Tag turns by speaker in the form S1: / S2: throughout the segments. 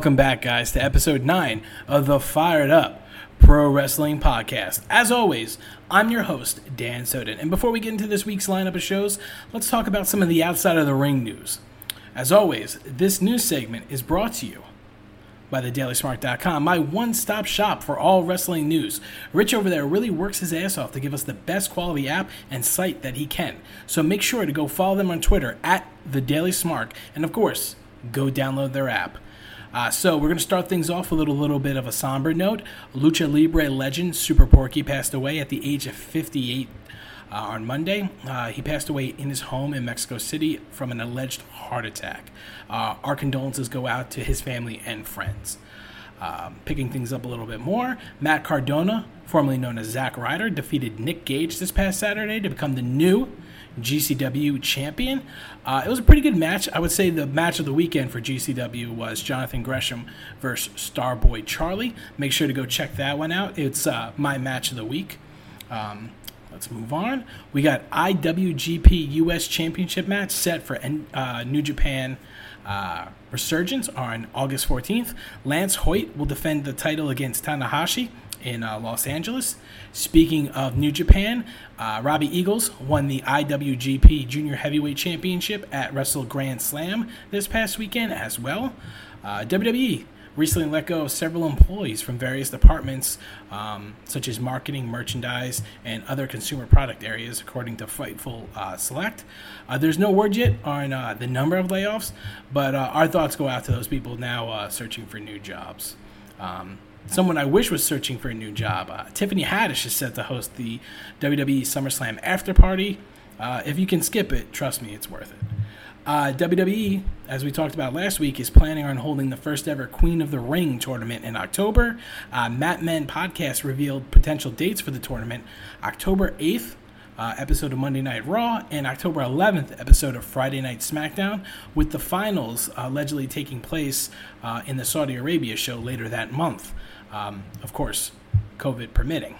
S1: Welcome back, guys, to episode 9 of the Fired Up Pro Wrestling Podcast. As always, I'm your host, Dan Soden. And before we get into this week's lineup of shows, let's talk about some of the outside of the ring news. As always, this news segment is brought to you by thedailysmark.com, my one stop shop for all wrestling news. Rich over there really works his ass off to give us the best quality app and site that he can. So make sure to go follow them on Twitter at the thedailysmark, and of course, go download their app. Uh, so we're going to start things off with a little bit of a somber note. Lucha Libre legend Super Porky passed away at the age of 58 uh, on Monday. Uh, he passed away in his home in Mexico City from an alleged heart attack. Uh, our condolences go out to his family and friends. Um, picking things up a little bit more, Matt Cardona, formerly known as Zack Ryder, defeated Nick Gage this past Saturday to become the new GCW champion. Uh, it was a pretty good match. I would say the match of the weekend for GCW was Jonathan Gresham versus Starboy Charlie. Make sure to go check that one out. It's uh, my match of the week. Um, let's move on. We got IWGP US Championship match set for uh, New Japan uh, Resurgence on August 14th. Lance Hoyt will defend the title against Tanahashi in uh, Los Angeles. Speaking of New Japan, uh, Robbie Eagles won the IWGP Junior Heavyweight Championship at Wrestle Grand Slam this past weekend as well. Uh, WWE recently let go of several employees from various departments, um, such as marketing, merchandise, and other consumer product areas, according to Fightful uh, Select. Uh, there's no word yet on uh, the number of layoffs, but uh, our thoughts go out to those people now uh, searching for new jobs. Um, someone I wish was searching for a new job. Uh, Tiffany Haddish is set to host the WWE SummerSlam after party. Uh, if you can skip it, trust me, it's worth it. Uh, WWE, as we talked about last week, is planning on holding the first ever Queen of the Ring tournament in October. Uh, Mat Men podcast revealed potential dates for the tournament October 8th. Uh, episode of Monday Night Raw and October 11th episode of Friday Night SmackDown, with the finals allegedly taking place uh, in the Saudi Arabia show later that month. Um, of course, COVID permitting.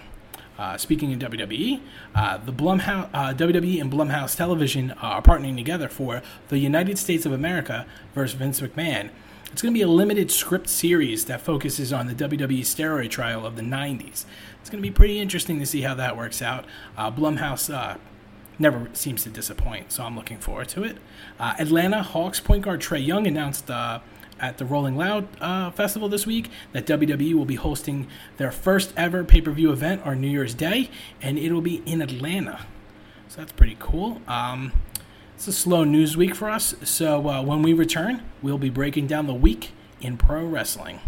S1: Uh, speaking of WWE, uh, the Blumhouse, uh, WWE and Blumhouse Television are partnering together for the United States of America versus Vince McMahon. It's going to be a limited script series that focuses on the WWE steroid trial of the 90s. It's going to be pretty interesting to see how that works out. Uh, Blumhouse uh, never seems to disappoint, so I'm looking forward to it. Uh, Atlanta Hawks point guard Trae Young announced at the Rolling Loud uh, Festival this week that WWE will be hosting their first ever pay per view event on New Year's Day, and it'll be in Atlanta. So that's pretty cool. Um, it's a slow news week for us. So uh, when we return, we'll be breaking down the week in pro wrestling.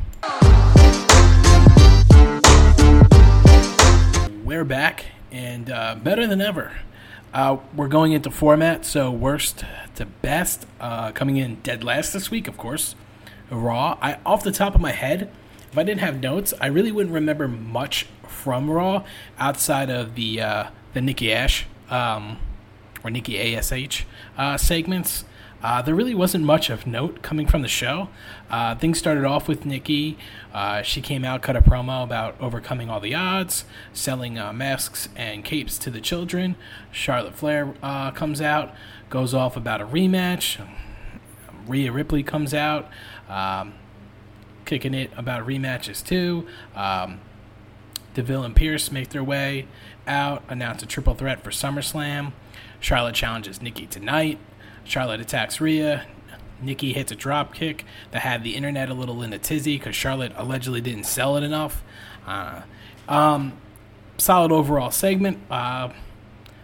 S1: We're back and uh, better than ever. Uh, we're going into format, so worst to best. Uh, coming in dead last this week, of course. Raw. I off the top of my head, if I didn't have notes, I really wouldn't remember much from Raw outside of the uh, the Nikki Ash um, or Nikki Ash uh, segments. Uh, there really wasn't much of note coming from the show. Uh, things started off with Nikki. Uh, she came out, cut a promo about overcoming all the odds, selling uh, masks and capes to the children. Charlotte Flair uh, comes out, goes off about a rematch. Rhea Ripley comes out, um, kicking it about rematches too. Um, Deville and Pearce make their way out, announce a triple threat for SummerSlam. Charlotte challenges Nikki tonight. Charlotte attacks Rhea. Nikki hits a drop kick that had the internet a little in a tizzy because Charlotte allegedly didn't sell it enough. Uh, um, solid overall segment. Uh,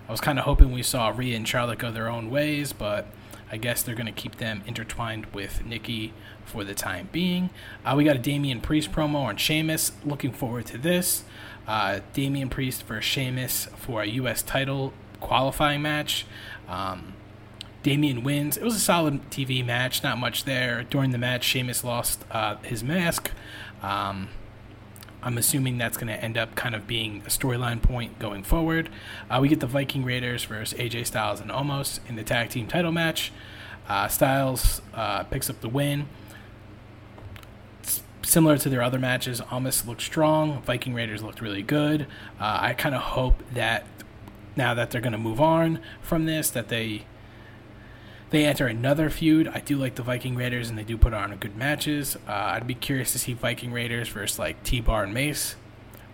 S1: I was kind of hoping we saw Rhea and Charlotte go their own ways, but I guess they're going to keep them intertwined with Nikki for the time being. Uh, we got a Damian Priest promo on Sheamus. Looking forward to this. Uh, Damian Priest for Sheamus for a U.S. title qualifying match. Um, Damian wins. It was a solid TV match, not much there. During the match, Sheamus lost uh, his mask. Um, I'm assuming that's going to end up kind of being a storyline point going forward. Uh, we get the Viking Raiders versus AJ Styles and Omos in the tag team title match. Uh, Styles uh, picks up the win. similar to their other matches, Omos looked strong. Viking Raiders looked really good. Uh, I kind of hope that now that they're going to move on from this, that they they enter another feud. I do like the Viking Raiders, and they do put on good matches. Uh, I'd be curious to see Viking Raiders versus like T Bar and Mace.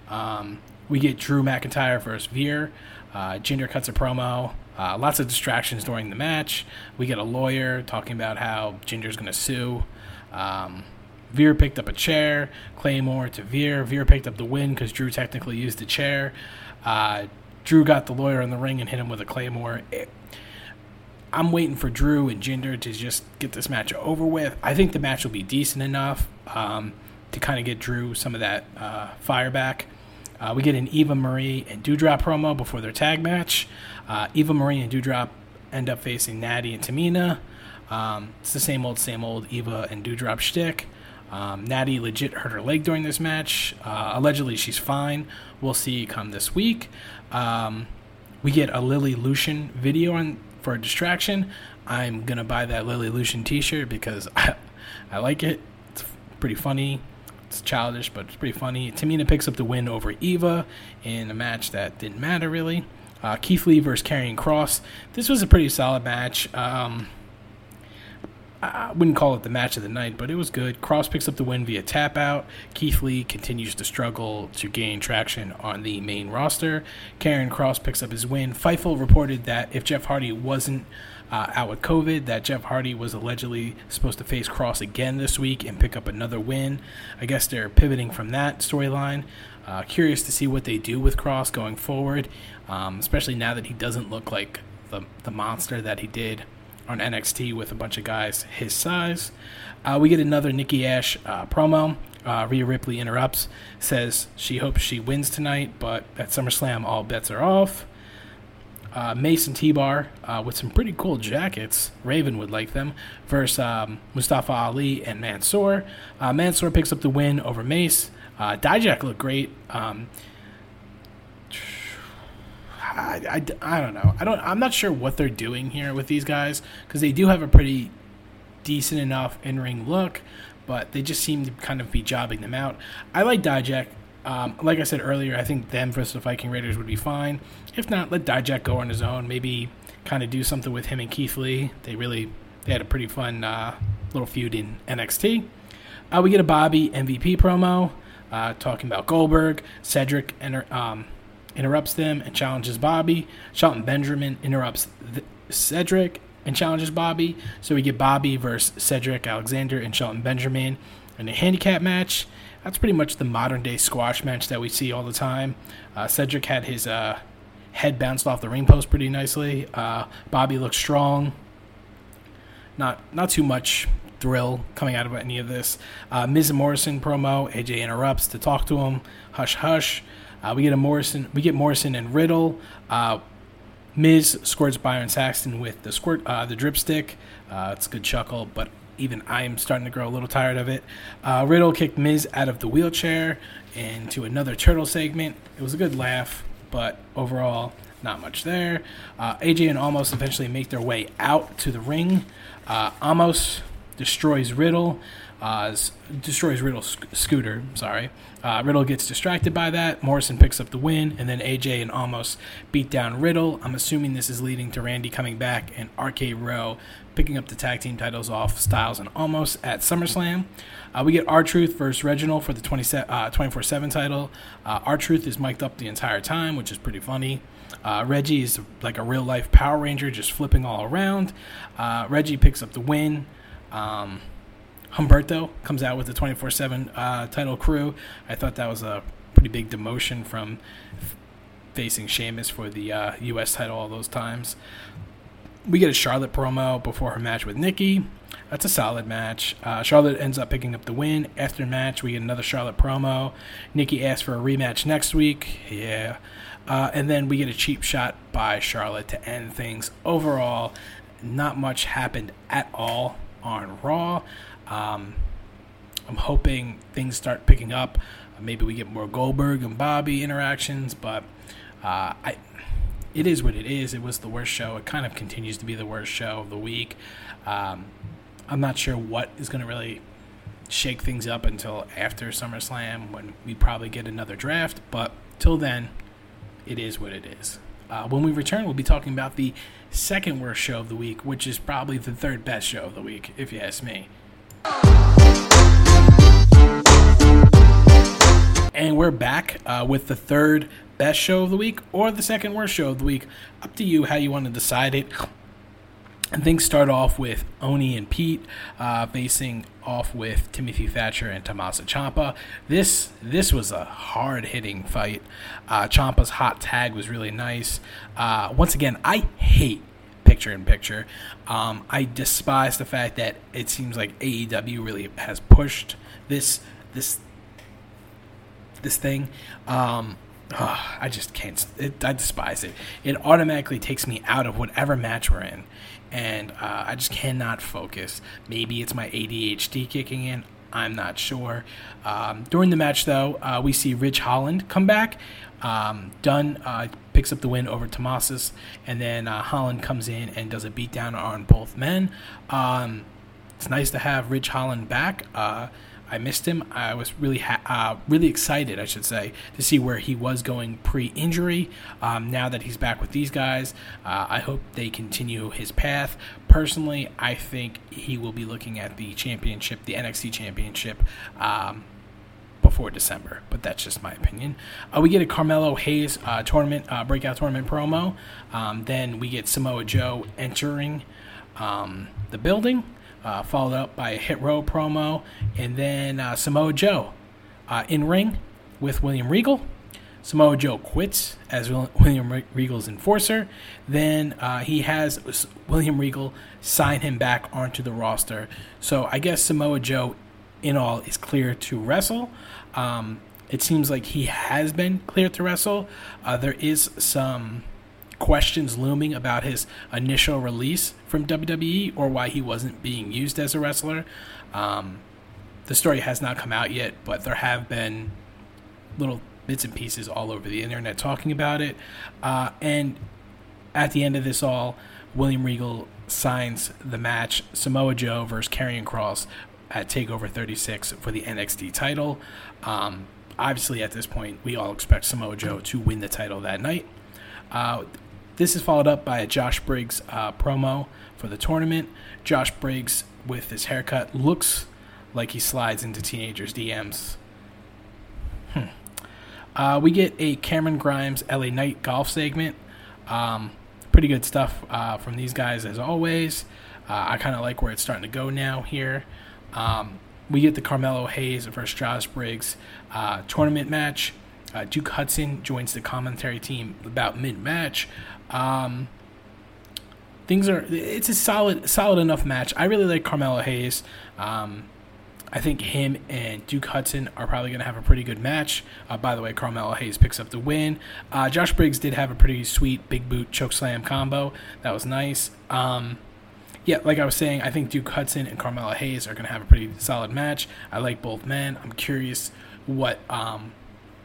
S1: Um, we get Drew McIntyre versus Veer. Uh, Jinder cuts a promo. Uh, lots of distractions during the match. We get a lawyer talking about how Jinder's going to sue. Um, Veer picked up a chair. Claymore to Veer. Veer picked up the win because Drew technically used the chair. Drew got the lawyer in the ring and hit him with a Claymore. It, I'm waiting for Drew and Jinder to just get this match over with. I think the match will be decent enough um, to kind of get Drew some of that uh, fire back. Uh, we get an Eva Marie and Doudrop promo before their tag match. Uh, Eva Marie and Doudrop end up facing Natty and Tamina. Um, it's the same old, same old Eva and Doudrop shtick. Um, Natty legit hurt her leg during this match. Uh, allegedly, she's fine. We'll see come this week. Um, we get a Lily Lucian video on for a distraction. I'm gonna buy that Lily Lucian T-shirt because I, I like it. It's pretty funny. It's childish, but it's pretty funny. Tamina picks up the win over Eva in a match that didn't matter really. Uh, Keith Lee versus Karrion Kross. This was a pretty solid match. Um, I wouldn't call it the match of the night, but it was good. Kross picks up the win via tap out. Keith Lee continues to struggle to gain traction on the main roster. Karrion Kross picks up his win. Fightful reported that if Jeff Hardy wasn't uh, out with COVID, that Jeff Hardy was allegedly supposed to face Kross again this week and pick up another win. I guess they're pivoting from that storyline. Uh, curious to see what they do with Kross going forward, um, especially now that he doesn't look like the, the monster that he did on NXT with a bunch of guys his size. Uh, we get another Nikki Ash uh, promo. Uh, Rhea Ripley interrupts, says she hopes she wins tonight, but at SummerSlam, all bets are off. Uh, Mason T Bar uh, with some pretty cool jackets. Raven would like them. Versus um, Mustafa Ali and Mansoor. Uh, Mansoor picks up the win over Mace. Uh, Dijak looked great. Um, I, I, I don't know. I don't. I'm not sure what they're doing here with these guys because they do have a pretty decent enough in ring look, but they just seem to kind of be jobbing them out. I like Dijak. Um, like I said earlier, I think them versus the Viking Raiders would be fine. If not, let Dijak go on his own. Maybe kind of do something with him and Keith Lee. They really they had a pretty fun uh, little feud in NXT. Uh, we get a Bobby MVP promo uh, talking about Goldberg, Cedric, and um, interrupts them and challenges Bobby. Shelton Benjamin interrupts Cedric and challenges Bobby. So we get Bobby versus Cedric Alexander and Shelton Benjamin in a handicap match. That's pretty much the modern day squash match that we see all the time. Uh, Cedric had his uh, head bounced off the ring post pretty nicely. Uh, Bobby looks strong. Not not too much thrill coming out of any of this. Uh, Miz and Morrison promo. AJ interrupts to talk to him. Hush hush. Uh, we get a Morrison. We get Morrison and Riddle. Uh, Miz squirts Byron Saxton with the squirt, uh, the drip stick. Uh, it's a good chuckle, but even I'm starting to grow a little tired of it. Uh, Riddle kicked Miz out of the wheelchair into another turtle segment. It was a good laugh, but overall, not much there. Uh, AJ and Omos eventually make their way out to the ring. Uh, Omos destroys Riddle uh, destroys Riddle's sc- scooter. Sorry, uh, Riddle gets distracted by that. Morrison picks up the win, and then AJ and Omos beat down Riddle. I'm assuming this is leading to Randy coming back and RK Bro picking up the tag team titles off Styles and Omos at SummerSlam. Uh, we get R-Truth versus Reginald for the 24 uh, 7 title. Uh, R-Truth is mic'd up the entire time, which is pretty funny. Uh, Reggie is like a real life Power Ranger, just flipping all around. Reggie picks up the win. Um, Humberto comes out with the 24 uh, 7 title crew. I thought that was a pretty big demotion from f- facing Sheamus for the uh, U.S. title all those times. We get a Charlotte promo before her match with Nikki. That's a solid match. Uh, Charlotte ends up picking up the win. After the match, we get another Charlotte promo. Nikki asks for a rematch next week. Yeah. Uh, and then we get a cheap shot by Charlotte to end things. Overall, not much happened at all on Raw. Um, I'm hoping things start picking up maybe we get more Goldberg and Bobby interactions, but uh, I. It is what it is. It was the worst show. It kind of continues to be the worst show of the week. Um, I'm not sure what is going to really shake things up until after SummerSlam when we probably get another draft. But till then, it is what it is. Uh, when we return, we'll be talking about the second worst show of the week, which is probably the third best show of the week, if you ask me. And we're back uh, with the third best show of the week or the second worst show of the week. Up to you how you want to decide it. And things start off with Oney and Pete uh, facing off with Timothy Thatcher and Tommaso Ciampa. This this was a hard hitting fight. Uh, Ciampa's hot tag was really nice. Uh, once again, I hate picture in picture. Um, I despise the fact that it seems like AEW really has pushed this this this thing. Um, oh, I just can't. It, I despise it. It automatically takes me out of whatever match we're in and uh, I just cannot focus. Maybe it's my ADHD kicking in. I'm not sure. Um, during the match, though, uh, we see Ridge Holland come back. Um, Dunne uh, picks up the win over Tommasus, and then uh, Holland comes in and does a beatdown on both men. Um, it's nice to have Ridge Holland back. I missed him. I was really ha- uh, really excited, I should say, to see where he was going pre-injury. Um, now that he's back with these guys, uh, I hope they continue his path. Personally, I think he will be looking at the championship, the NXT championship. Um, before December, but that's just my opinion. Uh, we get a Carmelo Hayes uh, tournament, uh, breakout tournament promo. Um, then we get Samoa Joe entering um, the building uh, followed up by a Hit Row promo, and then uh, Samoa Joe uh, in ring with William Regal. Samoa Joe quits as William Regal's enforcer. Then uh, he has William Regal sign him back onto the roster. So I guess Samoa Joe, in all, is clear to wrestle. Um, it seems like he has been cleared to wrestle. Uh, there is some questions looming about his initial release from WWE or why he wasn't being used as a wrestler. Um, the story has not come out yet, but there have been little bits and pieces all over the internet talking about it. Uh, and at the end of this all, William Regal signs the match Samoa Joe versus Karrion Kross at TakeOver 36 for the NXT title. Um, obviously, at this point, we all expect Samoa Joe to win the title that night. Uh, this is followed up by a Josh Briggs uh, promo for the tournament. Josh Briggs, with his haircut, looks like he slides into teenagers' DMs. Hmm. Uh, we get a Cameron Grimes LA Knight golf segment. Um, pretty good stuff uh, from these guys as always. Uh, I kind of like where it's starting to go now here. Um, we get the Carmelo Hayes versus Josh Briggs uh, tournament match. Uh, Duke Hudson joins the commentary team about mid match. Um, things are it's a solid solid enough match. I really like Carmelo Hayes. Um, I think him and Duke Hudson are probably going to have a pretty good match. Uh, by the way, Carmelo Hayes picks up the win. Uh, Josh Briggs did have a pretty sweet big boot choke slam combo. That was nice. Um, yeah, like I was saying, I think Duke Hudson and Carmelo Hayes are going to have a pretty solid match. I like both men. I'm curious what um,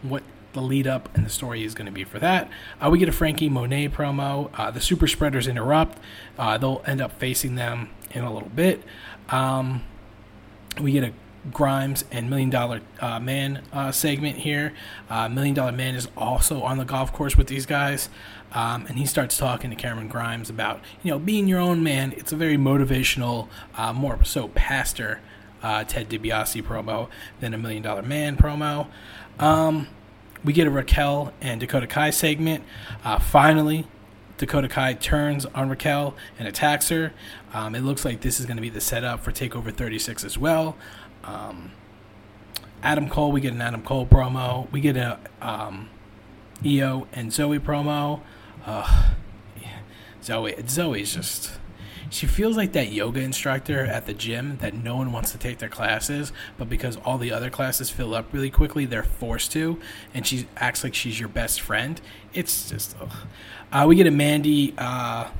S1: what the lead up and the story is going to be for that. Uh, we get a Franky Monet promo. Uh, the Super Spreaders interrupt. Uh, they'll end up facing them in a little bit. Um, we get a Grimes and Million Dollar uh, Man uh, segment here. Uh, Million Dollar Man is also on the golf course with these guys. Um, and he starts talking to Cameron Grimes about, you know, being your own man. It's a very motivational, more so pastor Ted DiBiase promo than a Million Dollar Man promo. Um, we get a Raquel and Dakota Kai segment. Uh, finally, Dakota Kai turns on Raquel and attacks her. Um, it looks like this is going to be the setup for Takeover 36 as well. Um, Adam Cole, we get an Adam Cole promo. We get a um, Io and Zoe promo. Uh, Zoe, Zoe's just she feels like that yoga instructor at the gym that no one wants to take their classes, but because all the other classes fill up really quickly, they're forced to, and she acts like she's your best friend. It's just, uh, we get a Mandy, uh,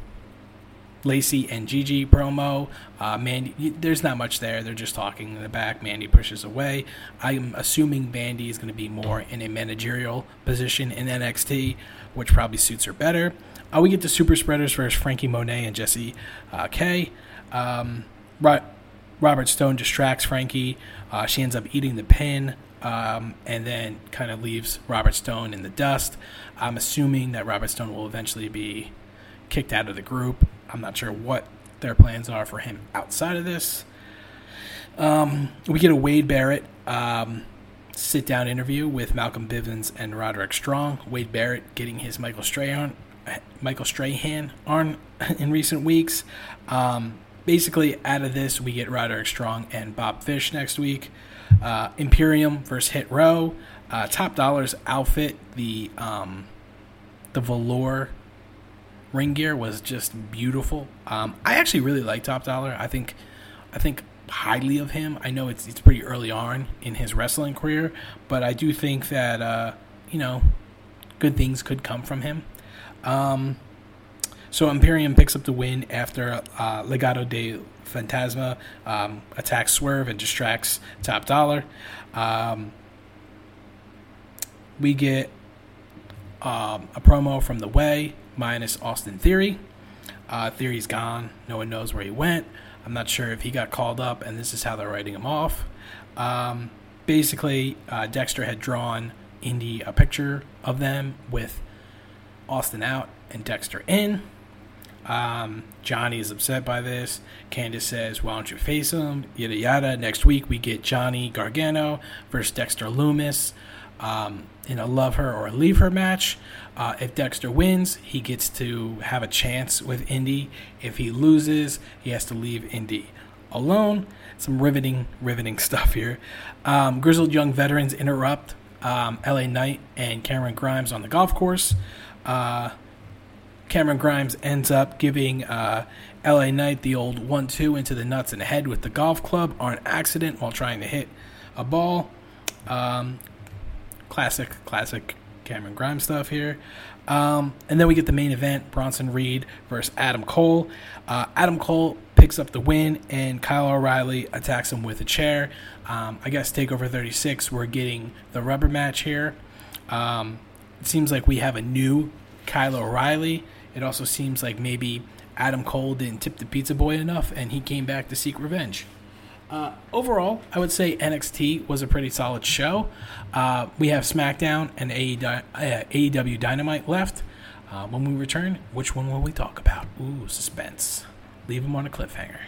S1: Lacey and Gigi promo. Uh, Mandy, there's not much there. They're just talking in the back. Mandy pushes away. I'm assuming Mandy is going to be more in a managerial position in NXT, which probably suits her better. Uh, we get the super spreaders versus Franky Monet and Jesse uh, K. Um, Robert Stone distracts Frankie. Uh, she ends up eating the pin. Um, and then kind of leaves Robert Stone in the dust. I'm assuming that Robert Stone will eventually be kicked out of the group. I'm not sure what their plans are for him outside of this. Um, we get a Wade Barrett um, sit down interview with Malcolm Bivens and Roderick Strong. Wade Barrett getting his Michael Strahan, Michael Strahan on in recent weeks. Um, basically, out of this, we get Roderick Strong and Bob Fish next week. Uh, Imperium versus Hit Row. Uh, Top Dollar's outfit, the um, the velour ring gear was just beautiful. Um, I actually really like Top Dollar. I think I think highly of him. I know it's it's pretty early on in his wrestling career, but I do think that uh, you know good things could come from him. Um, so Imperium picks up the win after uh, Legado del Fantasma um, attacks Swerve and distracts Top Dollar. Um, we get um, a promo from The Way minus Austin Theory. Uh, Theory's gone. No one knows where he went. I'm not sure if he got called up, and this is how they're writing him off. Um, basically, uh, Dexter had drawn Indy a picture of them with Austin out and Dexter in. Um, Johnny is upset by this. Candice says, Why don't you face him? Yada yada. Next week, we get Johnny Gargano versus Dexter Lumis um, in a love her or leave her match. Uh, if Dexter wins, he gets to have a chance with Indy. If he loses, he has to leave Indy alone. Some riveting, riveting stuff here. Um, grizzled young veterans interrupt um, LA Knight and Cameron Grimes on the golf course. Uh, Cameron Grimes ends up giving uh, LA Knight the old 1 2 into the nuts and head with the golf club on accident while trying to hit a ball. Um, classic, classic Cameron Grimes stuff here. Um, and then we get the main event Bronson Reed versus Adam Cole. Uh, Adam Cole picks up the win, and Kyle O'Reilly attacks him with a chair. Um, I guess Takeover 36, we're getting the rubber match here. Um, it seems like we have a new Kyle O'Reilly. It also seems like maybe Adam Cole didn't tip the pizza boy enough, and he came back to seek revenge. Uh, overall, I would say NXT was a pretty solid show. Uh, we have SmackDown and AEW uh, Dynamite left. Uh, when we return, which one will we talk about? Ooh, suspense. Leave them on a cliffhanger.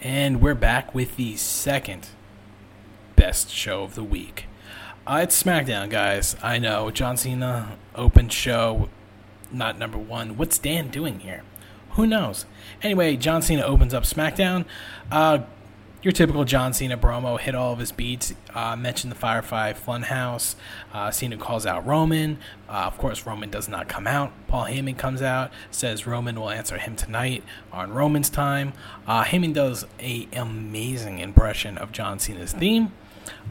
S1: And we're back with the second best show of the week. Uh, it's SmackDown, guys. I know. John Cena, open show, not number one. What's Dan doing here? Who knows? Anyway, John Cena opens up SmackDown. Uh, your typical John Cena promo hit all of his beats. Uh, mentioned the Firefly Funhouse. Uh, Cena calls out Roman. Uh, of course, Roman does not come out. Paul Heyman comes out, says Roman will answer him tonight on Roman's time. Uh, Heyman does a amazing impression of John Cena's theme.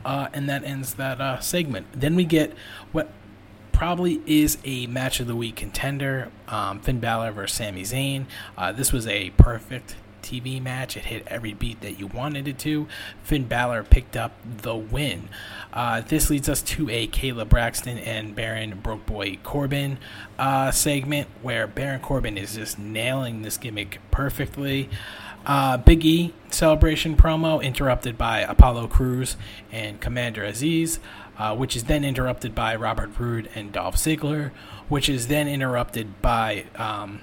S1: Uh, and that ends that uh, segment. Then we get what probably is a match of the week contender. Um, Finn Balor versus Sami Zayn. Uh, this was a perfect TV match. It hit every beat that you wanted it to. Finn Balor picked up the win. Uh, this leads us to a Kayla Braxton and Baron Broke Boy Corbin uh, segment where Baron Corbin is just nailing this gimmick perfectly. Uh, Big E celebration promo interrupted by Apollo Crews and Commander Azeez, uh, which is then interrupted by Robert Roode and Dolph Ziggler, which is then interrupted by um,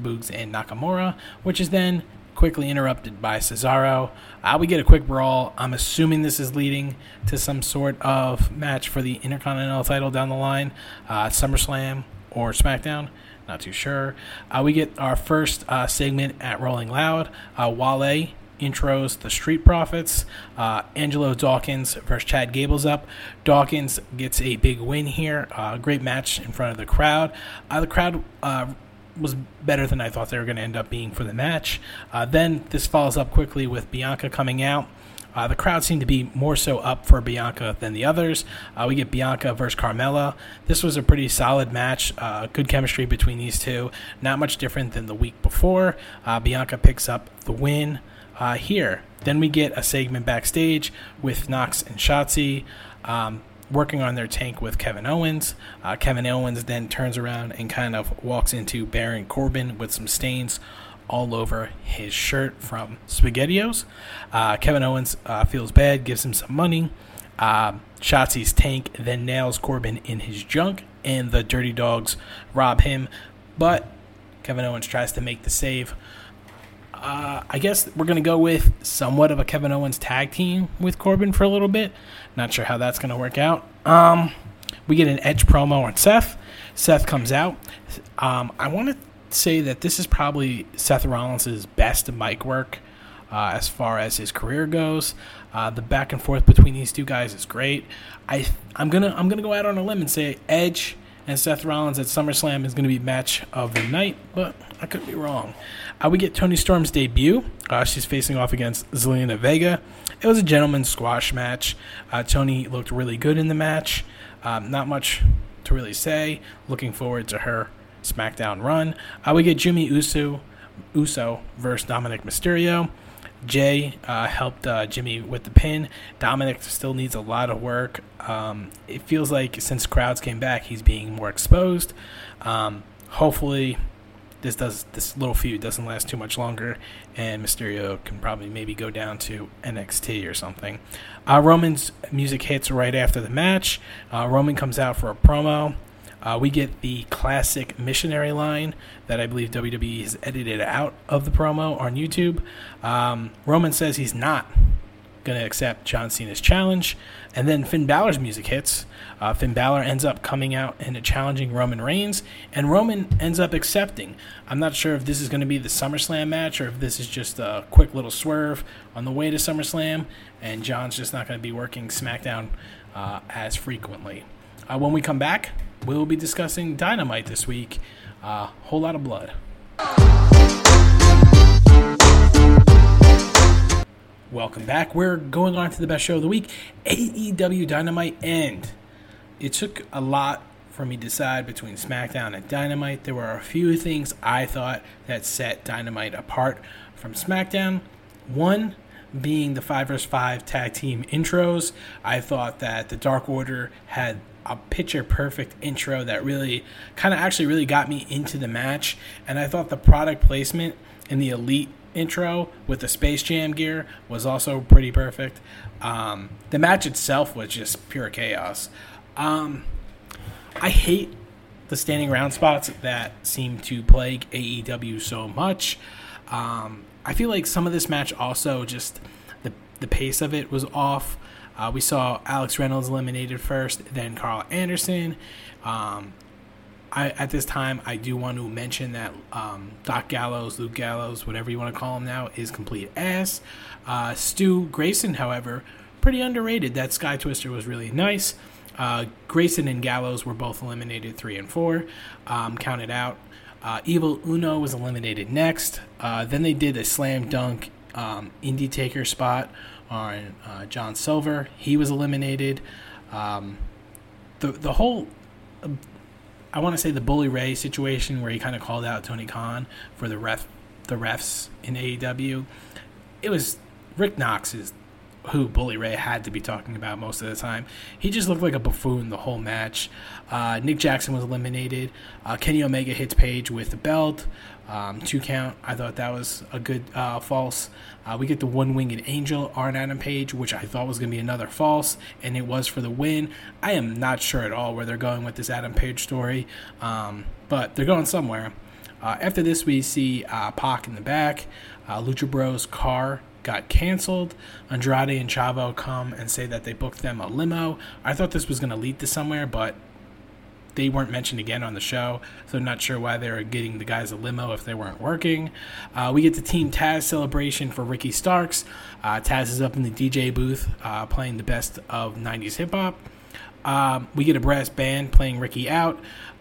S1: Boogs and Nakamura, which is then quickly interrupted by Cesaro. Uh, we get a quick brawl. I'm assuming this is leading to some sort of match for the Intercontinental title down the line, uh, SummerSlam or SmackDown. Not too sure. Uh, we get our first uh, segment at Rolling Loud. Uh, Wale intros the Street Profits. Uh, Angelo Dawkins versus Chad Gable's up. Dawkins gets a big win here. Uh, great match in front of the crowd. Uh, the crowd uh, was better than I thought they were going to end up being for the match. Uh, then this follows up quickly with Bianca coming out. Uh, the crowd seemed to be more so up for Bianca than the others. Uh, we get Bianca versus Carmella. This was a pretty solid match. Uh, good chemistry between these two. Not much different than the week before. Uh, Bianca picks up the win uh, here. Then we get a segment backstage with Knox and Shotzi. Um, working on their tank with Kevin Owens. Uh, Kevin Owens then turns around and kind of walks into Baron Corbin with some stains all over his shirt from SpaghettiOs. Uh, Kevin Owens uh, feels bad, gives him some money. Uh, Shotzi's tank then nails Corbin in his junk, and the Dirty Dogs rob him. But Kevin Owens tries to make the save. Uh, I guess we're going to go with somewhat of a Kevin Owens tag team with Corbin for a little bit. Not sure how that's going to work out. Um, we get an Edge promo on Seth. Seth comes out. Um, I want to say that this is probably Seth Rollins' best mic work uh, as far as his career goes. Uh, the back and forth between these two guys is great. I I'm gonna I'm gonna go out on a limb and say Edge and Seth Rollins at SummerSlam is to be match of the night, but I could be wrong. Uh, we get Toni Storm's debut. Uh, she's facing off against Zelina Vega. It was a gentleman's squash match. Uh, Toni looked really good in the match. Um, not much to really say. Looking forward to her SmackDown run. Uh, we get Jimmy Uso, Uso versus Dominic Mysterio. Jay uh, helped uh, Jimmy with the pin. Dominic still needs a lot of work. Um, it feels like since crowds came back, he's being more exposed. Um, hopefully, this does this little feud doesn't last too much longer, and Mysterio can probably maybe go down to NXT or something. Uh, Roman's music hits right after the match. Uh, Roman comes out for a promo. Uh, we get the classic missionary line that I believe WWE has edited out of the promo on YouTube. Um, Roman says he's not going to accept John Cena's challenge. And then Finn Balor's music hits. Uh, Finn Balor ends up coming out and challenging Roman Reigns, and Roman ends up accepting. I'm not sure if this is going to be the SummerSlam match or if this is just a quick little swerve on the way to SummerSlam, and John's just not going to be working SmackDown uh, as frequently. Uh, when we come back, we'll be discussing Dynamite this week. A whole lot of blood. Welcome back. We're going on to the best show of the week AEW Dynamite. And it took a lot for me to decide between SmackDown and Dynamite. There were a few things I thought that set Dynamite apart from SmackDown. One being the 5 vs 5 tag team intros. I thought that the Dark Order had a picture perfect intro that really kind of actually really got me into the match. And I thought the product placement in the Elite intro with the Space Jam gear was also pretty perfect. Um, the match itself was just pure chaos. Um, I hate the standing round spots that seem to plague AEW so much. Um, I feel like some of this match also just the the pace of it was off. Uh, we saw Alex Reynolds eliminated first, then Karl Anderson. Um, I, at this time, I do want to mention that um, Doc Gallows, Luke Gallows, whatever you want to call him now, is complete ass. Uh, Stu Grayson, however, pretty underrated. That Sky Twister was really nice. Uh, Grayson and Gallows were both eliminated three and four, um, counted out. Uh, Evil Uno was eliminated next. Uh, then they did a slam dunk um, Indie Taker spot on uh, John Silver. He was eliminated. Um, the the whole I want to say the Bully Ray situation where he kind of called out Tony Khan for the ref the refs in AEW. It was Rick Knox is who Bully Ray had to be talking about most of the time. He just looked like a buffoon the whole match. Uh, Nick Jackson was eliminated. Uh, Kenny Omega hits Page with the belt. Um, two count. I thought that was a good uh, false. Uh, we get the one winged angel on Adam Page, which I thought was going to be another false, and it was for the win. I am not sure at all where they're going with this Adam Page story, um, but they're going somewhere. Uh, after this, we see uh, Pac in the back. Uh, Lucha Bros car got canceled. Andrade and Chavo come and say that they booked them a limo. I thought this was going to lead to somewhere, but they weren't mentioned again on the show, so I'm not sure why they were getting the guys a limo if they weren't working. Uh, we get the Team Taz celebration for Ricky Starks. Uh, Taz is up in the DJ booth uh, playing the best of 90s hip hop. Um, we get a brass band playing Ricky out.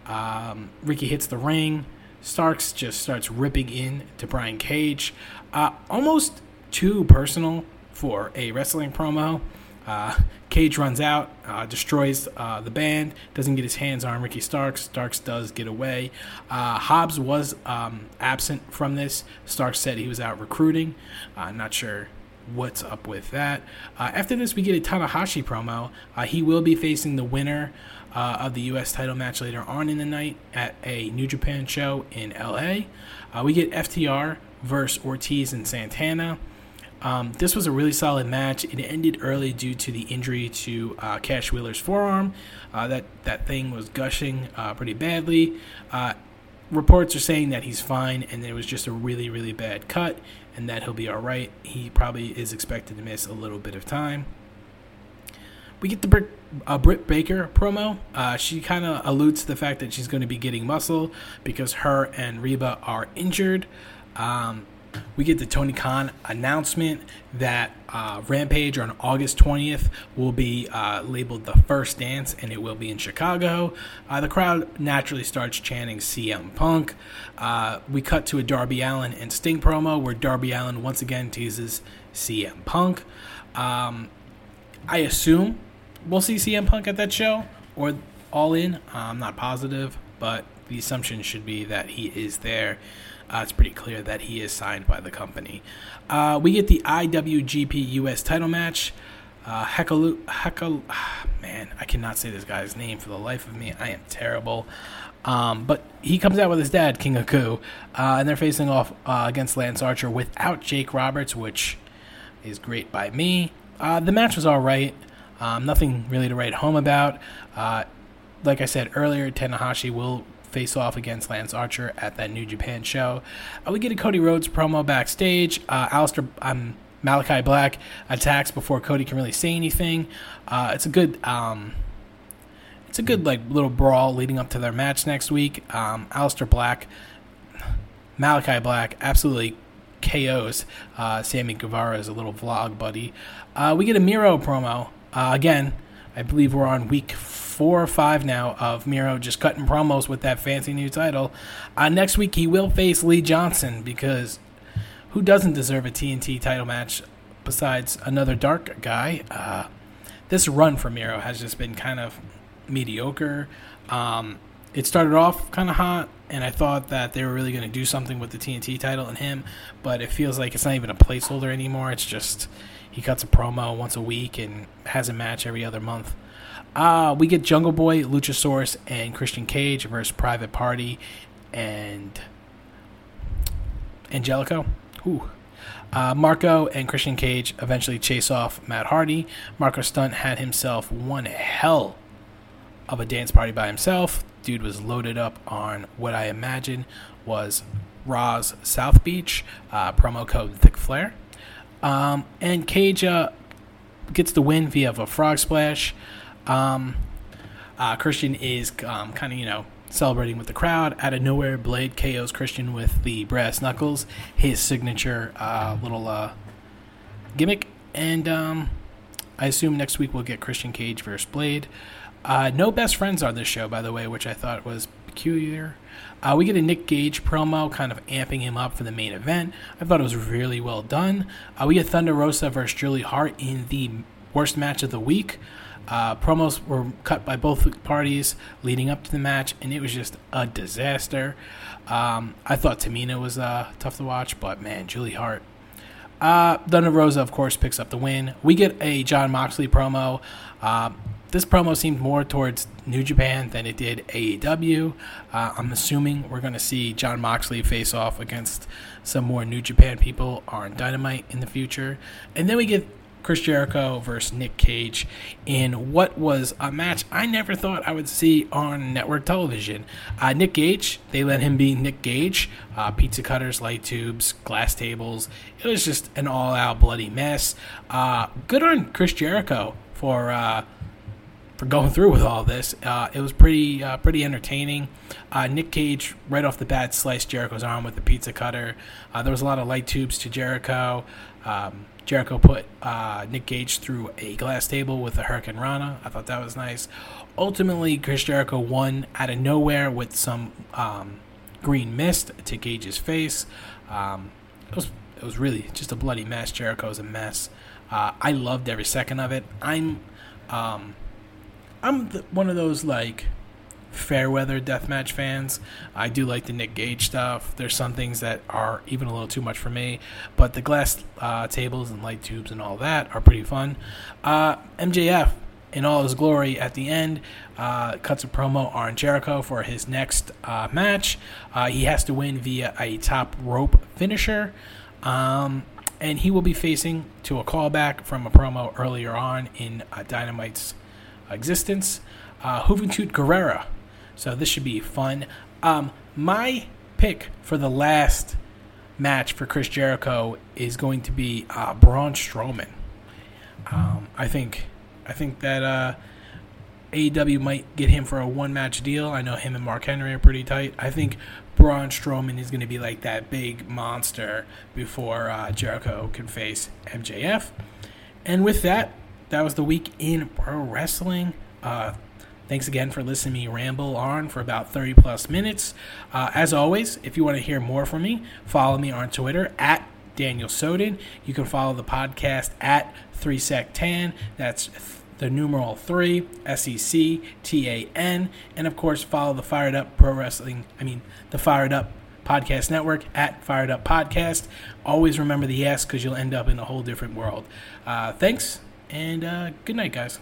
S1: Um, Ricky hits the ring. Starks just starts ripping in to Brian Cage. Uh, almost too personal for a wrestling promo. Uh, Cage runs out, uh, destroys uh, the band, doesn't get his hands on Ricky Starks. Starks does get away. Uh, Hobbs was um, absent from this. Starks said he was out recruiting. Uh, not sure what's up with that. Uh, after this, we get a Tanahashi promo. he will be facing the winner of the U.S. title match later on in the night at a New Japan show in L.A. we get FTR versus Ortiz and Santana. Um, this was a really solid match. It ended early due to the injury to uh, Cash Wheeler's forearm. Uh, that that thing was gushing uh, pretty badly. Uh, reports are saying that he's fine, and it was just a really really bad cut, and that he'll be all right. He probably is expected to miss a little bit of time. We get the Britt, uh, Britt Baker promo. Uh, she kind of alludes to the fact that she's going to be getting muscle because her and Reba are injured. Um, we get the Tony Khan announcement that uh, Rampage on August 20th will be uh, labeled the first dance and it will be in Chicago. Uh, the crowd naturally starts chanting CM Punk. Uh, we cut to a Darby Allin and Sting promo where Darby Allin once again teases CM Punk. Um, I assume we'll see CM Punk at that show or All In. I'm not positive, but the assumption should be that he is there uh, it's pretty clear that he is signed by the company. Uh, we get the IWGP US title match. Uh, Hekalu, Hekal, man, I cannot say this guy's name for the life of me. I am terrible. Um, but he comes out with his dad, King Haku, uh, and they're facing off uh, against Lance Archer without Jake Roberts, which is great by me. Uh, the match was all right. Um, nothing really to write home about. Uh, like I said earlier, Tanahashi will face off against Lance Archer at that New Japan show. Uh, we get a Cody Rhodes promo backstage. Uh, Aleister, um, Malakai Black attacks before Cody can really say anything. Uh, it's a good. Um, it's a good like little brawl leading up to their match next week. Um, Aleister Black, Malakai Black, absolutely KOs uh, Sammy a little vlog buddy. Uh, we get a Miro promo uh, again. I believe we're on week four or five now of Miro just cutting promos with that fancy new title. Uh, next week he will face Lee Johnson because who doesn't deserve a TNT title match besides another dark guy? Uh, this run for Miro has just been kind of mediocre. Um, it started off kind of hot, and I thought that they were really going to do something with the TNT title and him, but it feels like it's not even a placeholder anymore. It's just he cuts a promo once a week and has a match every other month. Uh, we get Jungle Boy, Luchasaurus, and Christian Cage versus Private Party and Angelico. Ooh. Uh, Marko and Christian Cage eventually chase off Matt Hardy. Marko Stunt had himself one hell of a dance party by himself. Dude was loaded up on what I imagine was Raw's South Beach, uh, promo code Thick Flare. Um, and Cage uh, gets the win via a frog splash. Um, uh, Christian is um, kind of, you know, celebrating with the crowd. Out of nowhere, Blade KOs Christian with the brass knuckles, his signature uh, little uh, gimmick. And um, I assume next week we'll get Christian Cage versus Blade. Uh, no best friends on this show, by the way, which I thought was peculiar. Uh, we get a Nick Gage promo, kind of amping him up for the main event. I thought it was really well done. Uh, we get Thunder Rosa versus Julia Hart in the worst match of the week. Uh, promos were cut by both parties leading up to the match, and it was just a disaster. Um, I thought Tamina was uh, tough to watch, but man, Julia Hart. Uh, Thunder Rosa, of course, picks up the win. We get a Jon Moxley promo. This promo seemed more towards New Japan than it did AEW. Uh, I'm assuming we're going to see Jon Moxley face off against some more New Japan people on Dynamite in the future. And then we get Chris Jericho versus Nick Gage in what was a match I never thought I would see on network television. Uh, Nick Gage, they let him be Nick Gage. Uh, pizza cutters, light tubes, glass tables. It was just an all out bloody mess. Uh, good on Chris Jericho for uh, for going through with all this. Uh, it was pretty uh, pretty entertaining. Uh, Nick Gage right off the bat sliced Jericho's arm with the pizza cutter. Uh, there was a lot of light tubes to Jericho. Um, Jericho put uh, Nick Gage through a glass table with a Hurricanrana. I thought that was nice. Ultimately, Chris Jericho won out of nowhere with some um, green mist to Gage's face. Um, it was it was really just a bloody mess. Jericho's a mess. Uh, I loved every second of it. I'm, um, I'm the, one of those like fair weather deathmatch fans. I do like the Nick Gage stuff. There's some things that are even a little too much for me, but the glass uh, tables and light tubes and all that are pretty fun. Uh, MJF in all his glory at the end uh, cuts a promo on Jericho for his next uh, match. Uh, he has to win via a top rope finisher. Um, and he will be facing to a callback from a promo earlier on in uh, Dynamite's existence. Uh, Juventud Guerrera so this should be fun. Um, my pick for the last match for Chris Jericho is going to be uh, Braun Strowman. Um, I think I think that uh, AEW might get him for a one match deal. I know him and Mark Henry are pretty tight. I think Braun Strowman is going to be like that big monster before uh, Jericho can face MJF. And with that, that was the week in pro wrestling. Uh, Thanks again for listening me ramble on for about 30 plus minutes. Uh, as always, if you want to hear more from me, follow me on Twitter at Daniel Soden. You can follow the podcast at 3SecTan. That's the numeral 3, S E C T A N. And of course, follow the Fired Up Pro Wrestling, I mean, the Fired Up Podcast Network at Fired Up Podcast. Always remember the S because you'll end up in a whole different world. Uh, thanks, and uh, good night, guys.